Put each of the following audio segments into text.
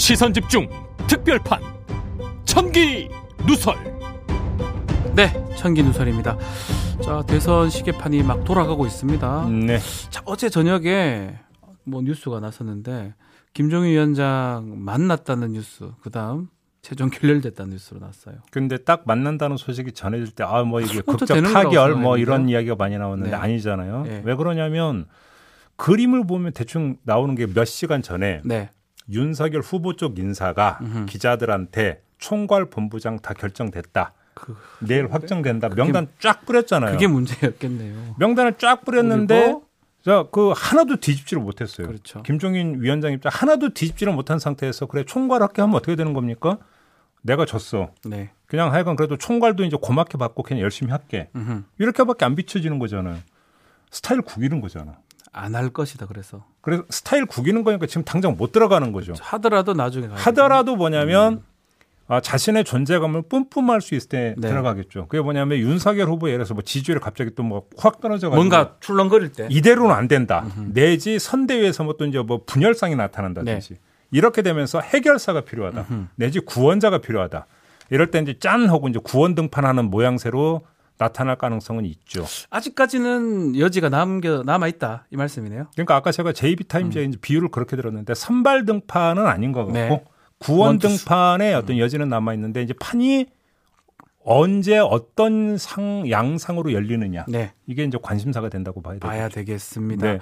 시선 집중 특별판 천기 누설 네, 천기 누설입니다. 자, 대선 시계판이 막 돌아가고 있습니다. 네. 자, 어제 저녁에 뭐 뉴스가 나섰는데 김종인 위원장 만났다는 뉴스, 그다음 최종 결렬됐다는 뉴스로 났어요. 근데 딱 만난다는 소식이 전해질 때 아 뭐 이게 극적 타결 뭐? 이런 이야기가 많이 나왔는데 네. 아니잖아요. 네. 왜 그러냐면 그림을 보면 대충 나오는 게 몇 시간 전에 네. 윤석열 후보 쪽 인사가 음흠. 기자들한테 총괄 본부장 다 결정됐다. 그, 내일 확정된다. 그게- 명단 쫙 뿌렸잖아요. 그게 문제였겠네요. 명단을 쫙 뿌렸는데 자, 그 하나도 뒤집지를 못했어요. 그렇죠. 김종인 위원장 입장 하나도 뒤집지를 못한 상태에서 그래 총괄 할게 하면 어떻게 되는 겁니까? 내가 졌어. 네. 그냥 하여간 그래도 총괄도 이제 고맙게 받고 그냥 열심히 할게. 음흠. 이렇게밖에 안 비춰지는 거잖아요. 스타일 구기는 거잖아. 안 할 것이다 그래서 그래서 스타일 구기는 거니까 지금 당장 못 들어가는 거죠. 하더라도 나중에 가야 하더라도 뭐냐면 아, 자신의 존재감을 뿜뿜할 수 있을 때 네. 들어가겠죠. 그게 뭐냐면 윤석열 후보 예를 들어서 뭐 지지율이 갑자기 또 뭐 확 떨어져가지고 뭔가 출렁거릴 때 이대로는 안 된다. 내지 선대위에서 뭐 또 이제 뭐 분열상이 나타난다든지 이렇게 되면서 해결사가 필요하다. 네. 음흠. 내지 구원자가 필요하다. 이럴 때 이제 짠 하고 이제 구원 등판하는 모양새로 나타날 가능성은 있죠. 아직까지는 여지가 남겨 남아 있다 이 말씀이네요. 그러니까 아까 제가 JB 타임즈의 이제 비율을 그렇게 들었는데 선발 등판은 아닌 것 같고 음. 네. 구원. 등판의 어떤 여지는 남아 있는데 이제 판이 언제 어떤 상 양상으로 열리느냐 네. 이게 이제 관심사가 된다고 봐야 봐야. 되겠습니다. 네.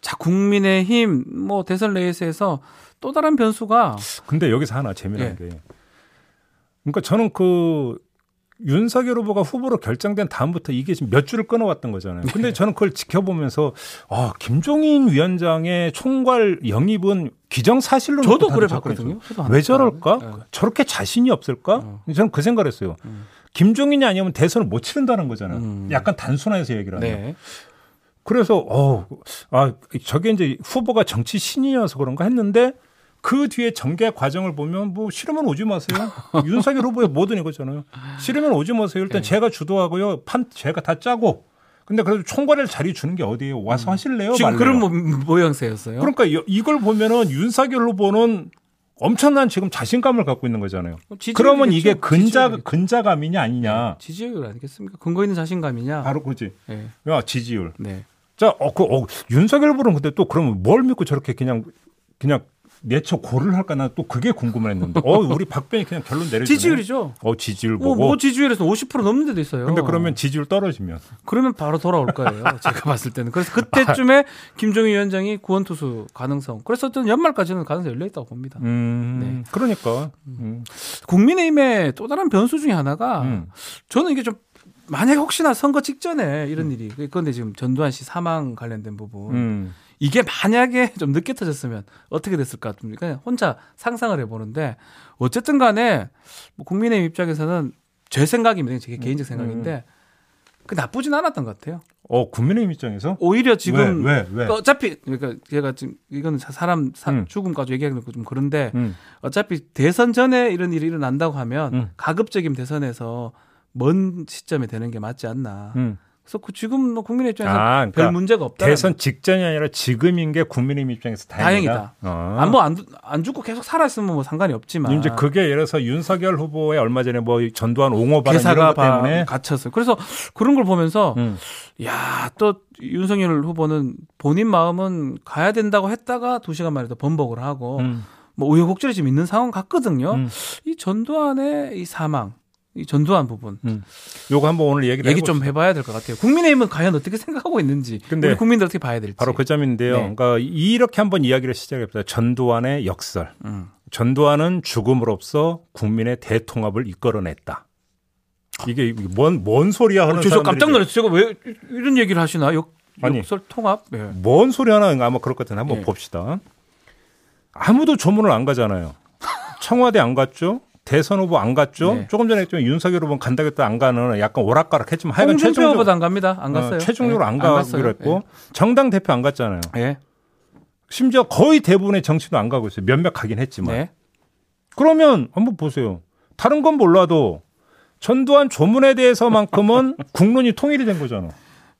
자, 국민의힘 뭐 대선 레이스에서 또 다른 변수가 근데 여기서 하나 재미난 예. 게 그러니까 저는 그 윤석열 후보가 후보로 결정된 다음부터 이게 지금 몇 줄을 끊어왔던 거잖아요. 근데 네. 저는 그걸 지켜보면서 아 김종인 위원장의 총괄 영입은 기정사실로 저도 그래 봤거든요. 왜 한- 저럴까? 네. 저렇게 자신이 없을까? 어. 저는 그 생각을 했어요. 음. 김종인이 아니면 대선을 못 치른다는 거잖아요. 음. 약간 단순화해서 얘기를. 네. 그래서 어, 아 저게 이제 후보가 정치 신이어서 그런가 했는데 그 뒤에 전개 과정을 보면 뭐 싫으면 오지 마세요. 윤석열 후보의 모든 이거잖아요. 싫으면 오지 마세요. 일단 네. 제가 주도하고요. 판 제가 다 짜고. 근데 그래도 총괄을 자리 주는 게 어디예요? 와서 하실래요? 음. 지금 말래요? 그런 모, 모양새였어요. 그러니까 이- 이걸 보면은 윤석열 후보는 엄청난 지금 자신감을 갖고 있는 거잖아요. 지지율이겠죠? 그러면 이게 근자 지지율이겠죠. 근자감이냐 아니냐? 지지율 아니겠습니까? 근거 있는 자신감이냐? 바로 그지. 네. 야 지지율. 네. 자, 어, 그, 어, 윤석열 후보는 근데 또 그러면 뭘 믿고 저렇게 그냥 그냥 내처 고를 할까 나 또 그게 궁금했는데. 어, 우리 박변이 그냥 결론 내려주네. 지지율이죠. 어, 지지율 뭐, 보고. 뭐 지지율에서 50% 넘는 데도 있어요. 근데 그러면 지지율 떨어지면 그러면 바로 돌아올 거예요. 제가 봤을 때는. 그래서 그때쯤에 김종인 위원장이 구원 투수 가능성. 그래서 어떤 연말까지는 가능성 이 열려 있다고 봅니다. 음, 네. 그러니까. 음. 국민의힘의 또 다른 변수 중에 하나가 음. 저는 이게 좀 만약에 혹시나 선거 직전에 이런 일이 그런데 지금 전두환 씨 사망 관련된 부분 음. 이게 만약에 좀 늦게 터졌으면 어떻게 됐을까 좀 그냥 혼자 상상을 해보는데 어쨌든 간에 뭐 국민의힘 입장에서는 제 생각입니다 제 개인적 생각인데 그 나쁘진 않았던 것 같아요 어, 국민의힘 입장에서 오히려 지금 왜, 왜, 왜? 그러니까 어차피 그러니까 제가 지금 이건 사람 사- 음. 죽음까지 얘기하는 거 좀 그런데 음. 어차피 대선 전에 이런 일이 일어난다고 하면 음. 가급적이면 대선에서 먼 시점에 되는 게 맞지 않나. 음. 그래서 그 지금 뭐 국민의 입장에서 아, 별 그러니까 문제가 없다. 대선 직전이 아니라 지금인 게 국민의힘 입장에서 다행이다. 다행이다. 어. 안뭐안 안 죽고 계속 살아 있으면 뭐 상관이 없지만 이제 그게 예를 들어서 윤석열 후보의 얼마 전에 뭐 전두환 옹호 발언 이런 것 바- 때문에 갇혔어요. 그래서 그런 걸 보면서 음. 야또 윤석열 후보는 본인 마음은 가야 된다고 했다가 두 시간 만에 또 번복을 하고 음. 뭐 우여곡절이 지금 있는 상황 같거든요. 음. 이 전두환의 이 사망, 이 전두환 부분 음. 요거 한번 오늘 얘기를 얘기 해봅시다. 좀 해봐야 될 것 같아요. 국민의힘은 과연 어떻게 생각하고 있는지, 근데 우리 국민들 어떻게 봐야 될지. 바로 그 점인데요. 네. 그러니까 이렇게 한번 이야기를 시작해봅시다. 전두환의 역설. 음. 전두환은 죽음으로써 국민의 대통합을 이끌어냈다. 이게 뭔, 뭔 소리야 하는 어, 저, 저 깜짝 놀랐어요. 제가 왜 이런 얘기를 하시나? 역, 아니. 역설 통합? 네. 뭔 소리 하나 아마 그럴 것 같은데 한번 예. 봅시다. 아무도 조문을 안 가잖아요. 청와대 안 갔죠? 대선 후보 안 갔죠? 네. 조금 전에 했지만 윤석열 후보는 간다고 했다 안 가는 약간 오락가락 했지만 하여간 최종적으로 후보도 안 갑니다. 안 갔어요. 어, 최종적으로 네. 안 가기로. 했고 정당 대표 안 갔잖아요. 네. 심지어 거의 대부분의 정치도 안 가고 있어요. 몇몇 가긴 했지만. 네. 그러면 한번 보세요. 다른 건 몰라도 전두환 조문에 대해서만큼은 국론이 통일이 된 거잖아.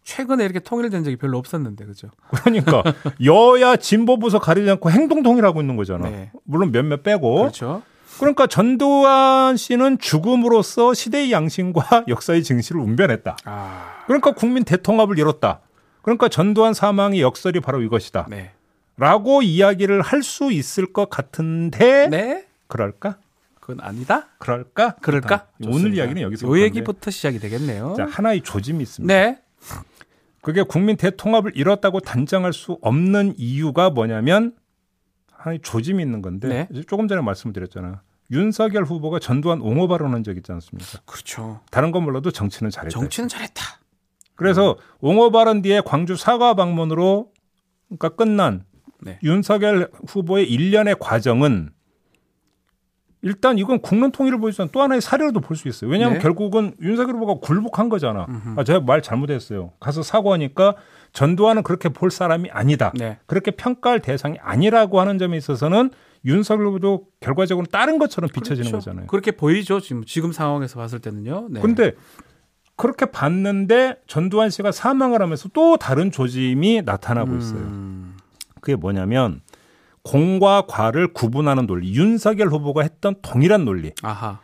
최근에 이렇게 통일된 적이 별로 없었는데 그죠? 그러니까 여야 진보 부서 가리지 않고 행동 통일하고 있는 거잖아. 네. 물론 몇몇 빼고. 그렇죠. 그러니까 전두환 씨는 죽음으로써 시대의 양심과 역사의 증시를 운변했다. 아, 그러니까 국민 대통합을 이뤘다. 그러니까 전두환 사망의 역설이 바로 이것이다. 네. 라고 이야기를 할 수 있을 것 같은데 네? 그럴까? 그건 아니다. 그럴까? 그럴까? 오늘 좋습니다. 이야기는 여기서 요 얘기부터 시작이 되겠네요. 자, 하나의 조짐이 있습니다. 네. 그게 국민 대통합을 이뤘다고 단정할 수 없는 이유가 뭐냐면 하나의 조짐이 있는 건데 네. 조금 전에 말씀을 드렸잖아요. 윤석열 후보가 전두환 옹호 발언한 적 있지 않습니까? 그렇죠. 다른 건 몰라도 정치는 잘했다. 정치는 잘했다. 그래서 옹호 발언 뒤에 광주 사과 방문으로 그러니까 끝난 네. 윤석열 후보의 일련의 과정은 일단 이건 국론 통일을 보여주는 또 하나의 사례로도 볼 수 있어요. 왜냐하면 네. 결국은 윤석열 후보가 굴복한 거잖아. 음흠. 아, 제가 말 잘못했어요. 가서 사과하니까 전두환은 그렇게 볼 사람이 아니다. 네. 그렇게 평가할 대상이 아니라고 하는 점에 있어서는 윤석열 후보도 결과적으로 다른 것처럼 비춰지는 그렇죠. 거잖아요. 그렇게 보이죠. 지금 지금 상황에서 봤을 때는요. 네. 근데 그렇게 봤는데 전두환 씨가 사망을 하면서 또 다른 조짐이 나타나고 있어요. 음, 그게 뭐냐면 공과 과를 구분하는 논리. 윤석열 후보가 했던 동일한 논리. 아하.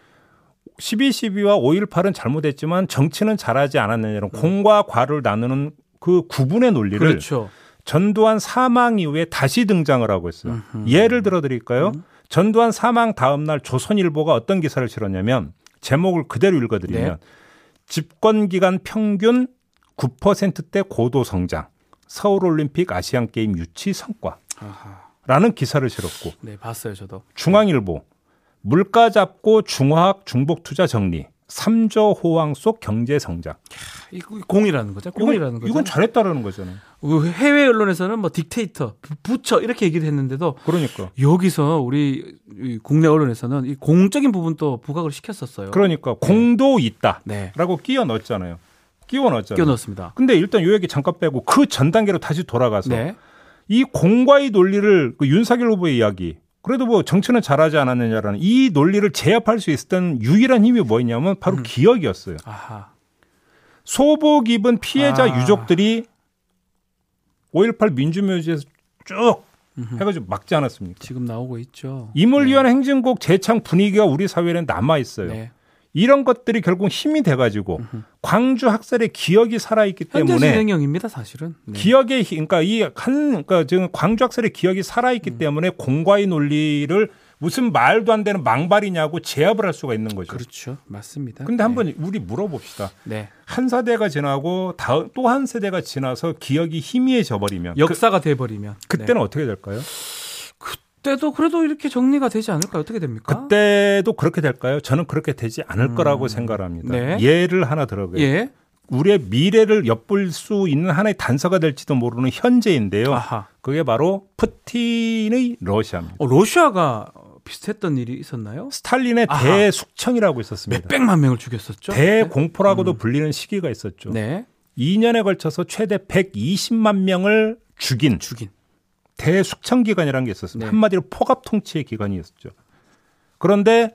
12.12와 5.18은 잘못했지만 정치는 잘하지 않았느냐는 공과 과를 나누는 그 구분의 논리를 그렇죠. 전두환 사망 이후에 다시 등장을 하고 있어요. 음흠. 예를 들어 드릴까요? 음. 전두환 사망 다음 날 조선일보가 어떤 기사를 실었냐면 제목을 그대로 읽어 드리면 네. 집권 기간 평균 9%대 고도 성장, 서울 올림픽 아시안 게임 유치 성과 라는 아하. 기사를 실었고 네, 봤어요, 저도. 중앙일보 물가 잡고 중화학 중복 투자 정리 3조 호황 속 경제 성장. 이거 공이라는 거죠. 공이라는 이건, 거죠. 이건 잘했다라는 거잖아요. 그 해외 언론에서는 뭐 딕테이터, 부- 부처 이렇게 얘기를 했는데도 그러니까. 여기서 우리 이 국내 언론에서는 이 공적인 부분도 부각을 시켰었어요. 그러니까 공도 있다. 네. 라고 끼워 넣었잖아요. 끼워 넣었잖아요. 끼워 넣었습니다. 근데 일단 요 얘기 잠깐 빼고 그 전 단계로 다시 돌아가서 네. 이 공과의 논리를 그 윤석열 후보의 이야기 그래도 뭐 정치는 잘하지 않았느냐라는 이 논리를 제압할 수 있었던 유일한 힘이 뭐였냐면 바로 음. 기억이었어요. 아하. 소복 입은 피해자 아. 유족들이 5.18 민주묘지에서 쭉. 해가지고 막지 않았습니까? 지금 나오고 있죠. 임을위한 행진곡 재창 분위기가 우리 사회에는 남아 있어요. 네. 이런 것들이 결국 힘이 돼가지고 음흠. 광주 학살의 기억이 살아있기 현재 때문에 진행형입니다, 사실은. 네. 기억의 힘, 그러니까 이한 그러니까 지금 광주 학살의 기억이 살아있기 음. 때문에 공과의 논리를 무슨 말도 안 되는 망발이냐고 제압을 할 수가 있는 거죠. 그렇죠. 맞습니다. 근데 네. 한번 우리 물어봅시다. 네. 한 세대가 지나고 다음 또 한 세대가 지나서 기억이 희미해져 버리면 역사가 돼 버리면 그, 때는 어떻게 될까요? 그때도 그래도 이렇게 정리가 되지 않을까요? 어떻게 됩니까? 그때도 그렇게 될까요? 저는 그렇게 되지 않을 음. 거라고 생각합니다. 네. 예를 하나 들어가요. 예. 우리의 미래를 엿볼 수 있는 하나의 단서가 될지도 모르는 현재인데요. 아하. 그게 바로 푸틴의 러시아입니다. 어, 러시아가 비슷했던 일이 있었나요? 스탈린의 아하. 대숙청이라고 있었습니다. 몇 백만 명을 죽였었죠. 대공포라고도 음. 불리는 시기가 있었죠. 네. 2년에 걸쳐서 최대 120만 명을 죽인 죽인. 대숙청 기간이라는 게 있었습니다. 네. 한마디로 포갑 통치의 기간이었죠. 그런데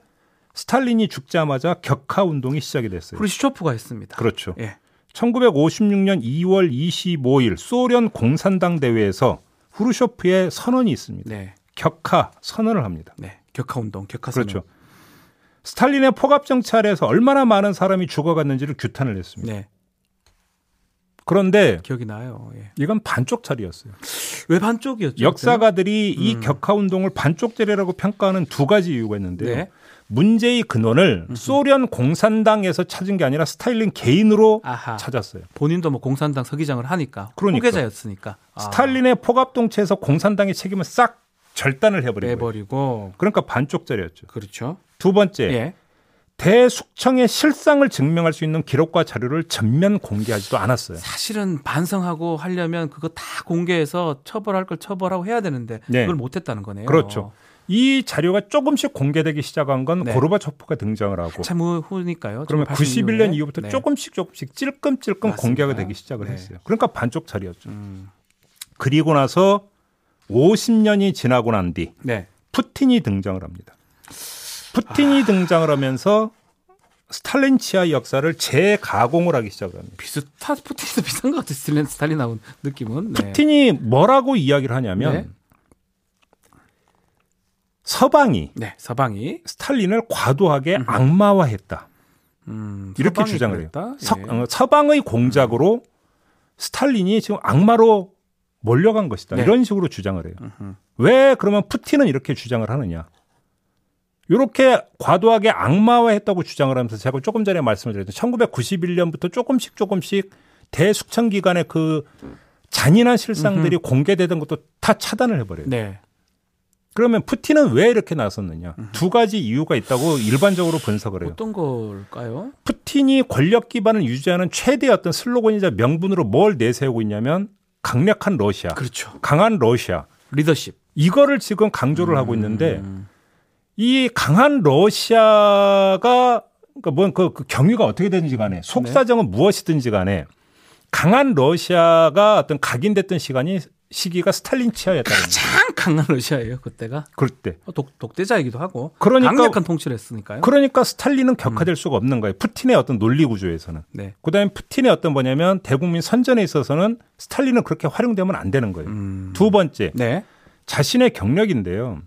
스탈린이 죽자마자 격하 운동이 시작이 됐어요. 프루시초프가 했습니다. 그렇죠. 예. 1956년 2월 25일 소련 공산당 대회에서 후르쇼프의 선언이 있습니다. 네. 격하 선언을 합니다. 네. 격하 운동, 격하 선언. 그렇죠. 스탈린의 포갑 정찰에서 얼마나 많은 사람이 죽어갔는지를 규탄을 했습니다. 네. 그런데 기억이 나요. 예. 이건 반쪽짜리였어요. 왜 반쪽이었죠? 역사가들이 이 음. 격하 운동을 반쪽짜리라고 평가하는 두 가지 이유가 있는데요. 네. 문제의 근원을 소련 공산당에서 찾은 게 아니라 스탈린 개인으로 아하. 찾았어요. 본인도 뭐 공산당 서기장을 하니까 그러니까. 후계자였으니까 아. 스탈린의 포갑 동체에서 공산당의 책임을 싹 절단을 해버린 거예요. 내버리고 그러니까 반쪽짜리였죠. 그렇죠. 두 번째, 예. 대숙청의 실상을 증명할 수 있는 기록과 자료를 전면 공개하지도 않았어요. 사실은 반성하고 하려면 그거 다 공개해서 처벌할 걸 처벌하고 해야 되는데 네. 그걸 못했다는 거네요. 그렇죠. 이 자료가 조금씩 공개되기 시작한 건 네. 고르바초프가 등장을 하고 참 후니까요. 그러면 91년 이후부터 네. 조금씩 조금씩 찔끔찔끔 맞습니다. 공개가 되기 시작을 네. 했어요. 그러니까 반쪽짜리였죠. 음. 그리고 나서 50년이 지나고 난뒤 네. 푸틴이 등장을 합니다. 푸틴이 등장을 하면서 스탈린치아 역사를 재가공을 하기 시작을 합니다. 비슷한 푸틴도 비슷한 것 같아요. 스탈린 스탈린하고 느낌은. 네. 푸틴이 뭐라고 이야기를 하냐면 네. 서방이 네, 서방이 스탈린을 과도하게 악마화했다. 음, 이렇게 주장을 해요. 그랬다? 서, 예. 어, 서방의 공작으로 스탈린이 지금 악마로 몰려간 것이다. 네. 이런 식으로 주장을 해요. 음흠. 왜 그러면 푸틴은 이렇게 주장을 하느냐? 이렇게 과도하게 악마화했다고 주장을 하면서 제가 조금 전에 말씀을 드렸던 1991년부터 조금씩 조금씩 대숙청 기간의 그 잔인한 실상들이 공개되던 것도 다 차단을 해버려요. 네. 그러면 푸틴은 왜 이렇게 나섰느냐? 두 가지 이유가 있다고 일반적으로 분석을 해요. 어떤 걸까요? 푸틴이 권력 기반을 유지하는 최대 어떤 슬로건이자 명분으로 뭘 내세우고 있냐면 강력한 러시아, 그렇죠. 강한 러시아 리더십. 이거를 지금 강조를 하고 있는데 음. 이 강한 러시아가 그러니까 뭔그 그 경위가 어떻게 되든지 간에 속사정은 무엇이든지 간에 강한 러시아가 어떤 각인됐던 시간이 시기가 스탈린 치하였다는. 가장 강한 러시아예요 그때가 그럴 때. 어, 독, 독재자이기도 하고 그러니까- 강력한 통치를 했으니까요. 그러니까 스탈린은 격화될 수가 없는 거예요. 푸틴의 어떤 논리 구조에서는. 네. 그다음에 푸틴의 어떤 뭐냐면 대국민 선전에 있어서는 스탈린은 그렇게 활용되면 안 되는 거예요. 음. 두 번째 네. 자신의 경력인데요.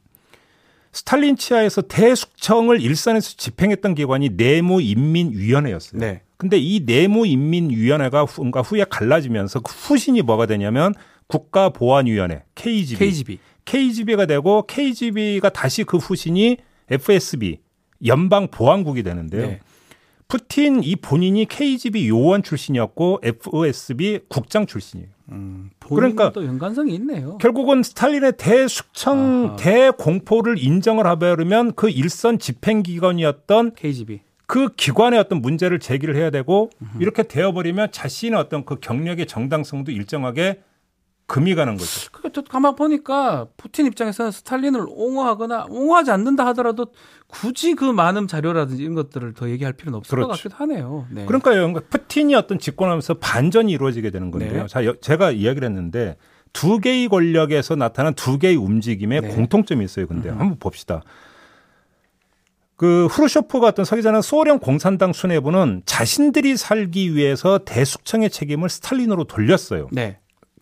스탈린 치하에서 대숙청을 일선에서 집행했던 기관이 내무인민위원회였어요. 네. 근데 이 내무인민위원회가 후, 뭔가 후에 갈라지면서 그 후신이 뭐가 되냐면 국가보안위원회 KGB. KGB. KGB가 되고 KGB가 다시 그 후신이 FSB 연방보안국이 되는데요. 네. 푸틴 이 본인이 KGB 요원 출신이었고 FSB 국장 출신이에요. 음, 그러니까- 또 연관성이 있네요. 결국은 스탈린의 대숙청 아하. 대공포를 인정을 하려면 그 일선 집행기관이었던 KGB. 그 기관의 어떤 문제를 제기를 해야 되고 이렇게 되어버리면 자신의 어떤 그 경력의 정당성도 일정하게 금이 가는 거죠. 그또 가만 보니까 푸틴 입장에서는 스탈린을 옹호하거나 옹호하지 않는다 하더라도 굳이 그 많은 자료라든지 이런 것들을 더 얘기할 필요는 없을 것 그렇죠. 같기도 하네요. 네. 그러니까요. 그러니까 푸틴이 어떤 집권하면서 반전이 이루어지게 되는 건데요. 네. 자, 여- 제가 이야기를 했는데 두 개의 권력에서 나타난 두 개의 움직임에 네. 공통점이 있어요. 근데 한번 봅시다. 그 후르쇼프가 어떤 서기 전에 소련 공산당 수뇌부는 자신들이 살기 위해서 대숙청의 책임을 스탈린으로 돌렸어요. 네.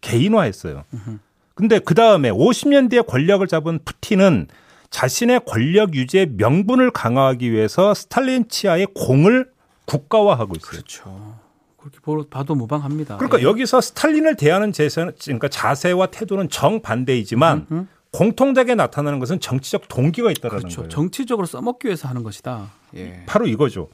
개인화했어요. 근데 그 다음에 50년대에 권력을 잡은 푸틴은 자신의 권력 유지의 명분을 강화하기 위해서 스탈린 치하의 공을 국가화하고 있어요. 그렇죠. 그렇게 보- 봐도 무방합니다. 그러니까 예. 여기서 스탈린을 대하는 제세, 그러니까 자세와 태도는 정반대이지만 공통되게 나타나는 것은 정치적 동기가 있다라는 그렇죠. 거예요. 정치적으로 써먹기 위해서 하는 것이다. 예. 바로 이거죠.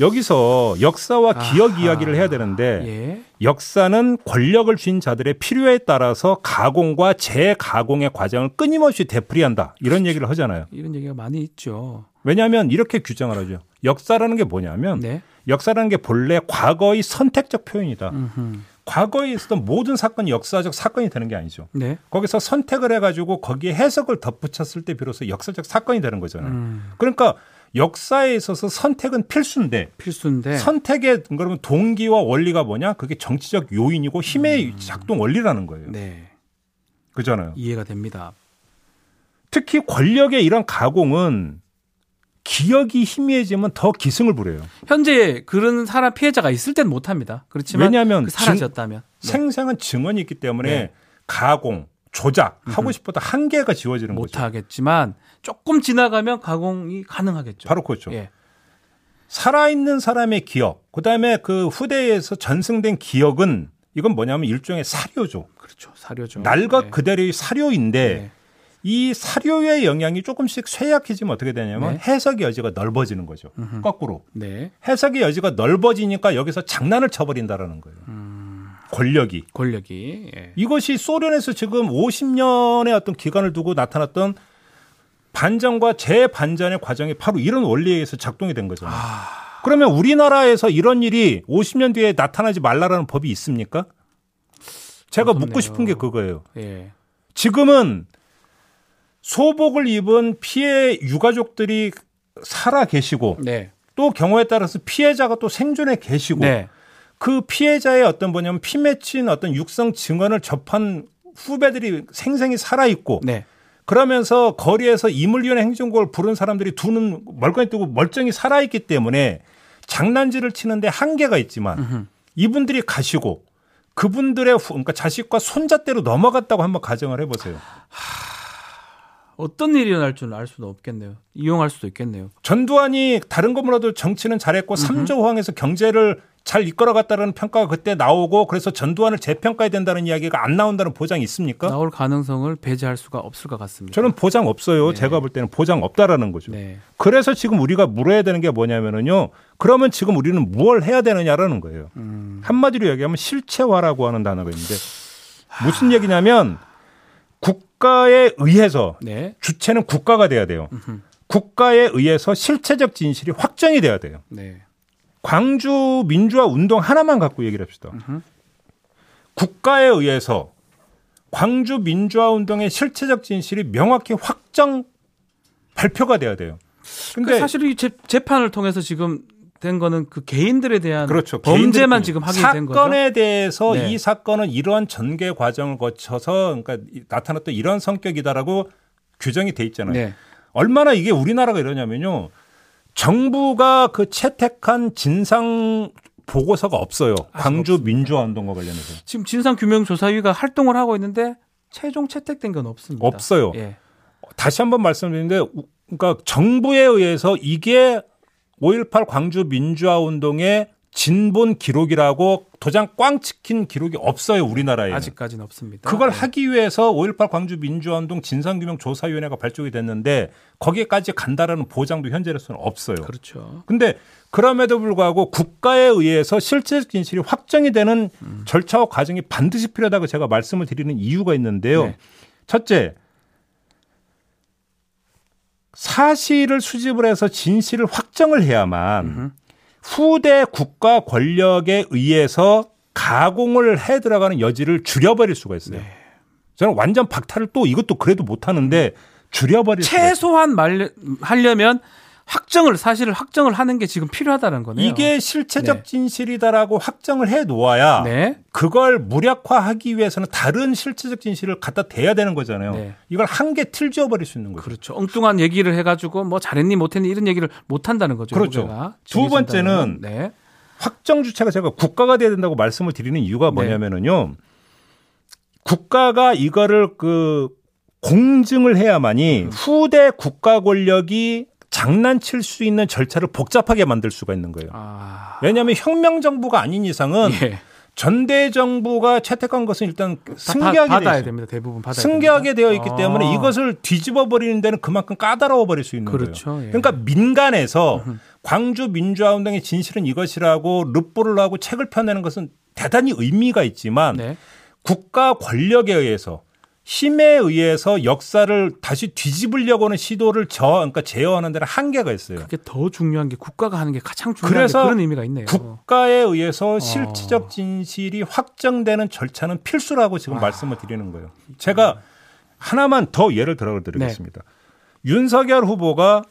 여기서 역사와 기억 아하. 이야기를 해야 되는데 예. 역사는 권력을 쥔 자들의 필요에 따라서 가공과 재가공의 과정을 끊임없이 되풀이한다. 이런 얘기를 하잖아요. 이런 얘기가 많이 있죠. 왜냐하면 이렇게 규정을 하죠. 역사라는 게 뭐냐면 네. 역사라는 게 본래 과거의 선택적 표현이다. 음흠. 과거에 있었던 모든 사건이 역사적 사건이 되는 게 아니죠. 네. 거기서 선택을 해가지고 거기에 해석을 덧붙였을 때 비로소 역사적 사건이 되는 거잖아요. 음, 그러니까 역사에 있어서 선택은 필수인데 필수인데 선택의 그러면 동기와 원리가 뭐냐? 그게 정치적 요인이고 힘의 작동 원리라는 거예요. 네. 그잖아요. 이해가 됩니다. 특히 권력의 이런 가공은 기억이 희미해지면 더 기승을 부려요. 현재 그런 사람 피해자가 있을 땐 못합니다. 그렇지만 왜냐하면 그 사라졌다면 네. 생생한 증언이 있기 때문에 네. 가공, 조작 하고 싶어도 한계가 지워지는 거죠. 못하겠지만 조금 지나가면 가공이 가능하겠죠. 바로 그렇죠. 예. 살아있는 사람의 기억, 그 다음에 그 후대에서 전승된 기억은 이건 뭐냐면 일종의 사료죠. 그렇죠. 사료죠. 날것 네. 그대로의 사료인데 네. 이 사료의 영향이 조금씩 쇠약해지면 어떻게 되냐면 네. 해석의 여지가 넓어지는 거죠. 거꾸로. 네. 해석의 여지가 넓어지니까 여기서 장난을 쳐버린다라는 거예요. 권력이. 권력이 예. 이것이 소련에서 지금 50년의 어떤 기간을 두고 나타났던 반전과 재반전의 과정이 바로 이런 원리에 의해서 작동이 된 거잖아요. 그러면 우리나라에서 이런 일이 50년 뒤에 나타나지 말라라는 법이 있습니까? 제가 묻고 무섭네요. 싶은 게 그거예요. 예. 지금은 소복을 입은 피해 유가족들이 살아 계시고 네. 또 경우에 따라서 피해자가 또 생존해 계시고 네. 그 피해자의 어떤 뭐냐면 피 맺힌 어떤 육성 증언을 접한 후배들이 생생히 살아 있고 네. 그러면서 거리에서 이물리언 행정국을 부른 사람들이 두눈 멀쩡히 뜨고 멀쩡히 살아있기 때문에 장난질을 치는데 한계가 있지만 이분들이 가시고 그분들의 후- 그러니까 자식과 손자대로 넘어갔다고 한번 가정을 해보세요. 어떤 일이 일어날 줄은 알 수는 없겠네요. 이용할 수도 있겠네요. 전두환이 다른 거 몰라도 정치는 잘했고 삼조 호황에서 경제를 잘 이끌어갔다는 평가가 그때 나오고 그래서 전두환을 재평가해야 된다는 이야기가 안 나온다는 보장이 있습니까? 나올 가능성을 배제할 수가 없을 것 같습니다. 저는 보장 없어요. 네. 제가 볼 때는 보장 없다라는 거죠. 네. 그래서 지금 우리가 물어야 되는 게 뭐냐면은요. 그러면 지금 우리는 뭘 해야 되느냐라는 거예요. 음. 한마디로 얘기하면 실체화라고 하는 단어가 있는데 무슨 얘기냐면 국가에 의해서 네. 주체는 국가가 돼야 돼요. 국가에 의해서 실체적 진실이 확정이 돼야 돼요. 네. 광주 민주화 운동 하나만 갖고 얘기를 합시다. 국가에 의해서 광주 민주화 운동의 실체적 진실이 명확히 확정 발표가 돼야 돼요. 근데 근데 사실 이 재, 재판을 통해서 지금 된 거는 그 개인들에 대한 그렇죠. 범죄만 지금 확인된 거죠. 사건에 대해서 네. 이 사건은 이러한 전개 과정을 거쳐서 그러니까 이- 나타났던 이런 성격이다라고 규정이 돼 있잖아요. 네. 얼마나 이게 우리나라가 이러냐면요. 정부가 그 채택한 진상 보고서가 없어요. 광주 민주화 운동과 관련해서. 지금 진상규명조사위가 활동을 하고 있는데 최종 채택된 건 없습니다. 없어요. 예. 다시 한번 말씀드리는데 우- 그러니까 정부에 의해서 이게 5.18 광주 민주화 운동의 진본 기록이라고 도장 꽝 찍힌 기록이 없어요 우리나라에. 아직까지는 없습니다. 그걸 네. 하기 위해서 5.18 광주 민주화 운동 진상규명 조사위원회가 발족이 됐는데 거기까지 간다라는 보장도 현재로서는 없어요. 그렇죠. 근데 그럼에도 불구하고 국가에 의해서 실제 진실이 확정이 되는 음. 절차와 과정이 반드시 필요하다고 제가 말씀을 드리는 이유가 있는데요. 네. 첫째, 사실을 수집을 해서 진실을 확정을 해야만 후대 국가 권력에 의해서 가공을 해 들어가는 여지를 줄여버릴 수가 있어요. 네. 저는 완전 박탈을 또 이것도 그래도 못하는데 줄여버릴. 최소한 말려, 하려면 확정을 사실을 확정을 하는 게 지금 필요하다는 거네요. 이게 실체적 네. 진실이다라고 확정을 해 놓아야 네. 그걸 무력화하기 위해서는 다른 실체적 진실을 갖다 대야 되는 거잖아요. 네. 이걸 한 개 틀지어 버릴 수 있는 거죠. 그렇죠. 엉뚱한 얘기를 해가지고 뭐 잘했니 못했니 이런 얘기를 못 한다는 거죠. 그렇죠. 두 번째는 네. 확정 주체가 제가 국가가 돼야 된다고 말씀을 드리는 이유가 네. 뭐냐면은요. 국가가 이거를 그 공증을 해야만이 음. 후대 국가 권력이 장난칠 수 있는 절차를 복잡하게 만들 수가 있는 거예요. 아. 왜냐하면 혁명 정부가 아닌 이상은 예. 전대 정부가 채택한 것은 일단 다 승계하게 받- 받아야. 됩니다. 대부분 받아야 승계하게 됩니다. 되어 있기 때문에 아. 이것을 뒤집어 버리는 데는 그만큼 까다로워 버릴 수 있는 그렇죠. 거예요. 예. 그러니까 민간에서 광주 민주화 운동의 진실은 이것이라고 르뽀를 하고 책을 펴내는 것은 대단히 의미가 있지만 네. 국가 권력에 의해서 힘에 의해서 역사를 다시 뒤집으려고 하는 시도를 저 그러니까 제어하는 데는 한계가 있어요. 그게 더 중요한 게 국가가 하는 게 가장 중요한 게 그런 의미가 있네요. 국가에 의해서 어. 실질적 진실이 확정되는 절차는 필수라고 지금 아. 말씀을 드리는 거예요. 제가 하나만 더 예를 들어 네. 드리겠습니다. 윤석열 후보가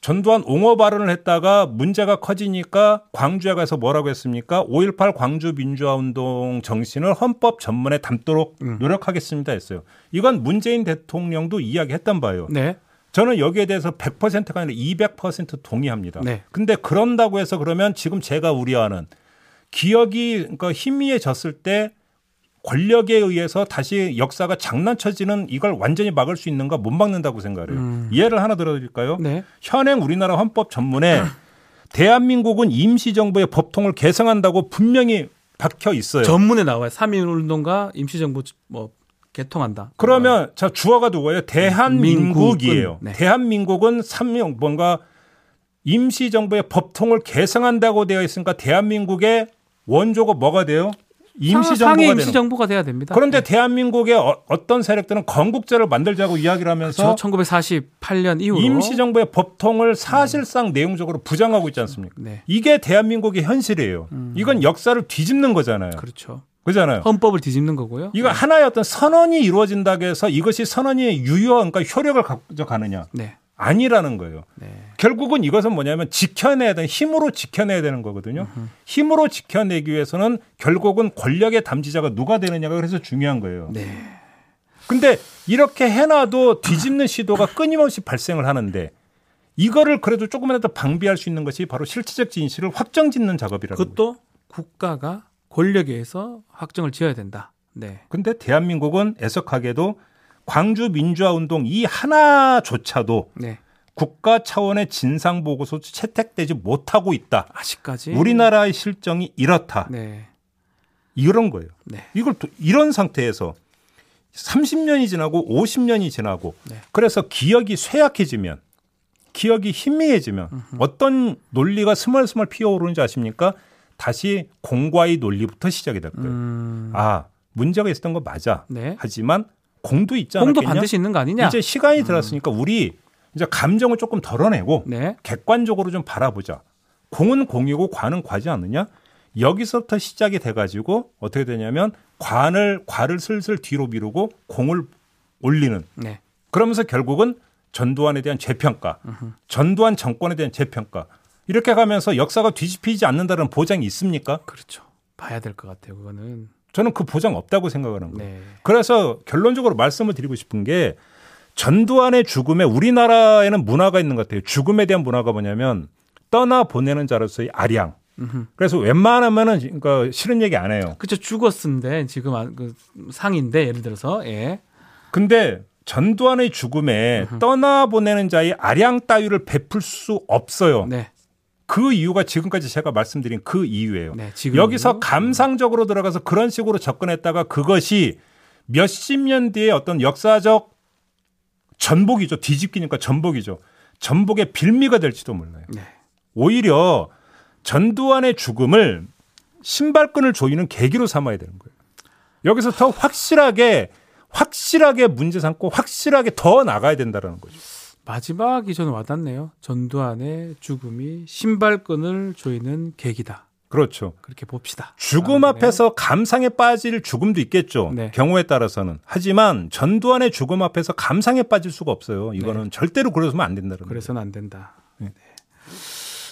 전두환 옹호 발언을 했다가 문제가 커지니까 광주에 가서 뭐라고 했습니까? 5.18 광주 민주화 운동 정신을 헌법 전문에 담도록 음. 노력하겠습니다 했어요. 이건 문재인 대통령도 이야기했단 바예요. 네. 저는 여기에 대해서 100%가 아니라 200% 동의합니다. 네. 근데 그런다고 해서 그러면 지금 제가 우려하는 기억이 그러니까 희미해졌을 때 권력에 의해서 다시 역사가 장난쳐지는 이걸 완전히 막을 수 있는가 못 막는다고 생각해요. 음. 예를 하나 들어드릴까요? 네. 현행 우리나라 헌법 전문에 대한민국은 임시정부의 법통을 개성한다고 분명히 박혀 있어요. 전문에 나와요. 3.1 운동과 임시정부 뭐 개통한다. 그러면 자 주어가 누구예요? 대한민국이에요. 민국은, 네. 대한민국은 삼명 뭔가 임시정부의 법통을 개성한다고 되어 있으니까 대한민국의 원조가 뭐가 돼요? 상위 임시 정부가 되는. 임시 정부가 돼야 됩니다. 그런데 대한민국의 어, 떤 세력들은 건국제를 만들자고 이야기를 하면서 저 1948년 이후로 임시 정부의 법통을 사실상 내용적으로 부정하고 있지 않습니까? 네. 이게 대한민국의 현실이에요. 이건 역사를 뒤집는 거잖아요. 그렇죠. 그잖아요. 헌법을 뒤집는 거고요. 이거 하나의 어떤 선언이 이루어진다고 해서 이것이 선언이 유효, 그러니까 효력을 가져가느냐. 네. 아니라는 거예요. 네. 결국은 이것은 뭐냐면 지켜내야 되는 힘으로 지켜내야 되는 거거든요. 힘으로 지켜내기 위해서는 결국은 권력의 담지자가 누가 되느냐가 그래서 중요한 거예요. 네. 근데 이렇게 해놔도 뒤집는 시도가 끊임없이 발생을 하는데 이거를 그래도 조금이라도 방비할 수 있는 것이 바로 실체적 진실을 확정 짓는 작업이라는 거죠. 그것도 국가가 권력에 의해서 확정을 지어야 된다. 네. 근데 대한민국은 애석하게도 광주 민주화 운동 이 하나조차도 네. 국가 차원의 진상 보고서 채택되지 못하고 있다. 아직까지 우리나라의 실정이 이렇다. 네. 이런 거예요. 네. 이걸 또 이런 상태에서 30년이 지나고 50년이 지나고 네. 그래서 기억이 쇠약해지면 기억이 희미해지면 어떤 논리가 스멀스멀 피어오르는지 아십니까? 다시 공과의 논리부터 시작이 될 거예요. 음. 아 문제가 있었던 거 맞아. 네. 하지만 공도 있지 공도 않았겠냐? 반드시 있는 거 아니냐? 이제 시간이 들었으니까 우리 이제 감정을 조금 덜어내고 네. 객관적으로 좀 바라보자. 공은 공이고 관은 과지 않느냐? 여기서부터 시작이 돼가지고 어떻게 되냐면 관을 과를 슬슬 뒤로 미루고 공을 올리는. 네. 그러면서 결국은 전두환에 대한 재평가, 전두환 정권에 대한 재평가 이렇게 가면서 역사가 뒤집히지 않는다는 보장이 있습니까? 그렇죠. 봐야 될 것 같아요. 그거는. 저는 그 보장 없다고 생각하는 거예요. 네. 그래서 결론적으로 말씀을 드리고 싶은 게 전두환의 죽음에 우리나라에는 문화가 있는 것 같아요. 죽음에 대한 문화가 뭐냐면 떠나 보내는 자로서의 아량. 음흠. 그래서 웬만하면은 그러니까 싫은 얘기 안 해요. 그쵸 죽었는데 지금 아- 그 상인데 예를 들어서 예. 근데 전두환의 죽음에 떠나 보내는 자의 아량 따위를 베풀 수 없어요. 네. 그 이유가 지금까지 제가 말씀드린 그 이유예요. 네. 여기서 감상적으로 들어가서 그런 식으로 접근했다가 그것이 몇십 년 뒤에 어떤 역사적 전복이죠. 뒤집기니까 전복이죠. 전복의 빌미가 될지도 몰라요. 네. 오히려 전두환의 죽음을 신발끈을 조이는 계기로 삼아야 되는 거예요. 여기서 더 확실하게 확실하게 문제 삼고 확실하게 더 나가야 된다는 거죠. 마지막이 저는 와닿네요. 전두환의 죽음이 신발끈을 조이는 계기다. 그렇죠. 그렇게 봅시다. 죽음 아, 네. 앞에서 감상에 빠질 죽음도 있겠죠. 네. 경우에 따라서는. 하지만 전두환의 죽음 앞에서 감상에 빠질 수가 없어요. 이거는 절대로 그러면 안 된다는 거예요. 그래서는 안 된다.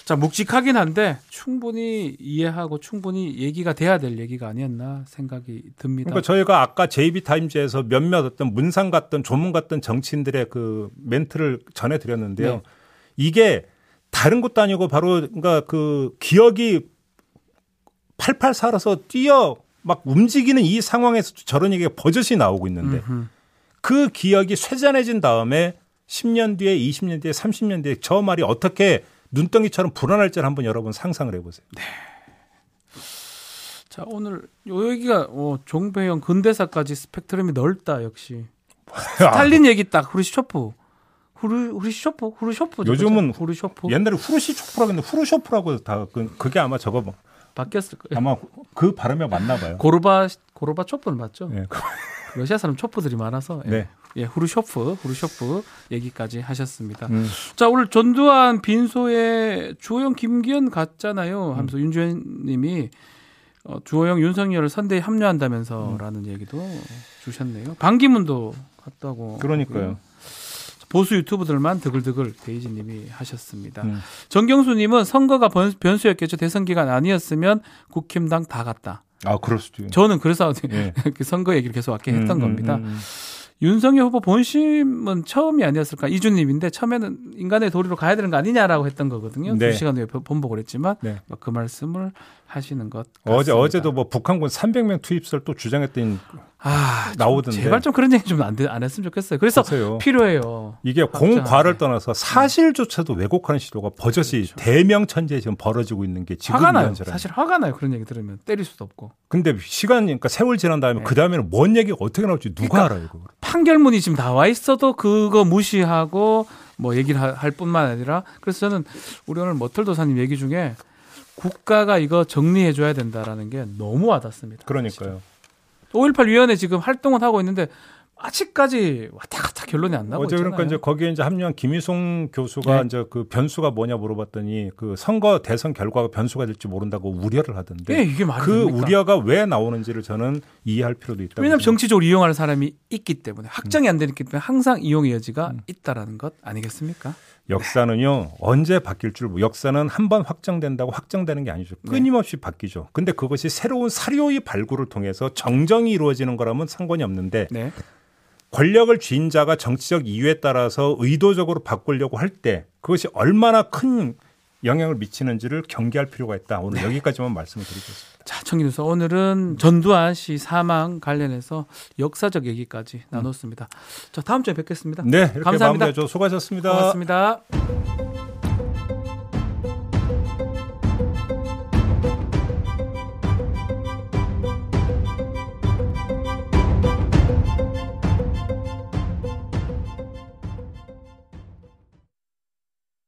자, 묵직하긴 한데 충분히 이해하고 충분히 얘기가 돼야 될 얘기가 아니었나 생각이 듭니다. 그러니까 저희가 아까 JB 타임즈에서 몇몇 어떤 문상 같던 조문 같던 정치인들의 그 멘트를 전해드렸는데요. 네. 이게 다른 것도 아니고 바로 그러니까 그 기억이 팔팔 살아서 뛰어 막 움직이는 이 상황에서 저런 얘기가 버젓이 나오고 있는데 음흠. 그 기억이 쇠잔해진 다음에 10년 뒤에 20년 뒤에 30년 뒤에 저 말이 어떻게 눈덩이처럼 불어날지를 한번 여러분 상상을 해보세요. 자, 오늘 요 얘기가 어, 종배형 근대사까지 스펙트럼이 넓다 역시. 스탈린 얘기 딱 후르시초프. 후르 후르시초프 후르쇼프. 요즘은 후르쇼프 옛날에 후르시초프라고 했는데 후르쇼프라고 다 그, 그게 아마 저거 뭐 바뀌었을 거예요. 아마 그 발음이 맞나 봐요. 고르바 고르바 초프는 맞죠? 네. 러시아 사람 초프들이 많아서 예. 네. 예, 후르쇼프 후르쇼프 얘기까지 하셨습니다. 음. 자 오늘 전두환 빈소에 주호영 김기현 갔잖아요. 음. 하면서 윤주현님이 어, 주호영 윤석열을 선대에 합류한다면서라는 얘기도 주셨네요. 반기문도 갔다고. 그러니까요. 하고요. 보수 유튜브들만 드글드글 데이지님이 하셨습니다. 음. 정경수님은 선거가 변, 변수였겠죠. 대선 기간 아니었으면 국힘당 다 갔다. 아 그럴 수도 있고. 저는 그래서 예. 그 선거 얘기를 계속 아까 했던 음, 겁니다. 음, 음. 윤석열 후보 본심은 처음이 아니었을까? 이준님인데 처음에는 인간의 도리로 가야 되는 거 아니냐라고 했던 거거든요. 네. 두 시간 후에 번복을 했지만 네. 뭐그 말씀을 하시는 것 어제 같습니다. 어제도 뭐 북한군 300명 투입설 또 주장했더니 아, 좀 나오던데. 제발 좀 그런 얘기 좀안 안 했으면 좋겠어요. 그래서 보세요. 필요해요. 이게. 공과를 떠나서 사실조차도 왜곡하는 시도가 버젓이 대명천지에 지금 벌어지고 있는 게 지금 그렇죠. 화가 나요. 사실 화가 나요. 그런 얘기 들으면 때릴 수도 없고 근데 시간 그러니까 세월 지난 다음에 네. 그 다음에는 뭔 얘기가 어떻게 나올지 누가 그러니까 알아요, 그거. 판결문이 지금 나와 있어도 그거 무시하고 뭐 얘기를 하- 할 뿐만 아니라 그래서 저는 우리 오늘 머털도사님 얘기 중에 국가가 이거 정리해 줘야 된다라는 게 너무 와닿습니다. 그러니까요. 5.18 위원회 지금 활동은 하고 있는데 아직까지 왔다 갔다 결론이 안 나고 어제 있잖아요. 그러니까 이제 거기에 이제 합류한 김희송 교수가 네. 이제 그 변수가 뭐냐 물어봤더니 그 선거 대선 결과가 변수가 될지 모른다고 우려를 하던데 예, 이게 말이 그 됩니까? 우려가 왜 나오는지를 저는 이해할 필요도 있다. 왜냐하면 정치적으로 이용하는 사람이 있기 때문에 확정이 안 되기 때문에 항상 이용의 여지가 음. 있다라는 것 아니겠습니까? 역사는요 언제 바뀔 줄 역사는 한 번 확정된다고 확정되는 게 아니죠 네. 끊임없이 바뀌죠 근데 그것이 새로운 사료의 발굴을 통해서 정정이 이루어지는 거라면 상관이 없는데 네. 권력을 쥔 자가 정치적 이유에 따라서 의도적으로 바꾸려고 할 때 그것이 얼마나 큰 영향을 미치는지를 경계할 필요가 있다. 오늘 여기까지만 말씀을 드리겠습니다. 자, 청기뉴스 오늘은 전두환 씨 사망 관련해서 역사적 얘기까지 나눴습니다. 자, 다음 주에 뵙겠습니다. 네, 감사합니다. 마무리하죠. 수고하셨습니다. 고맙습니다.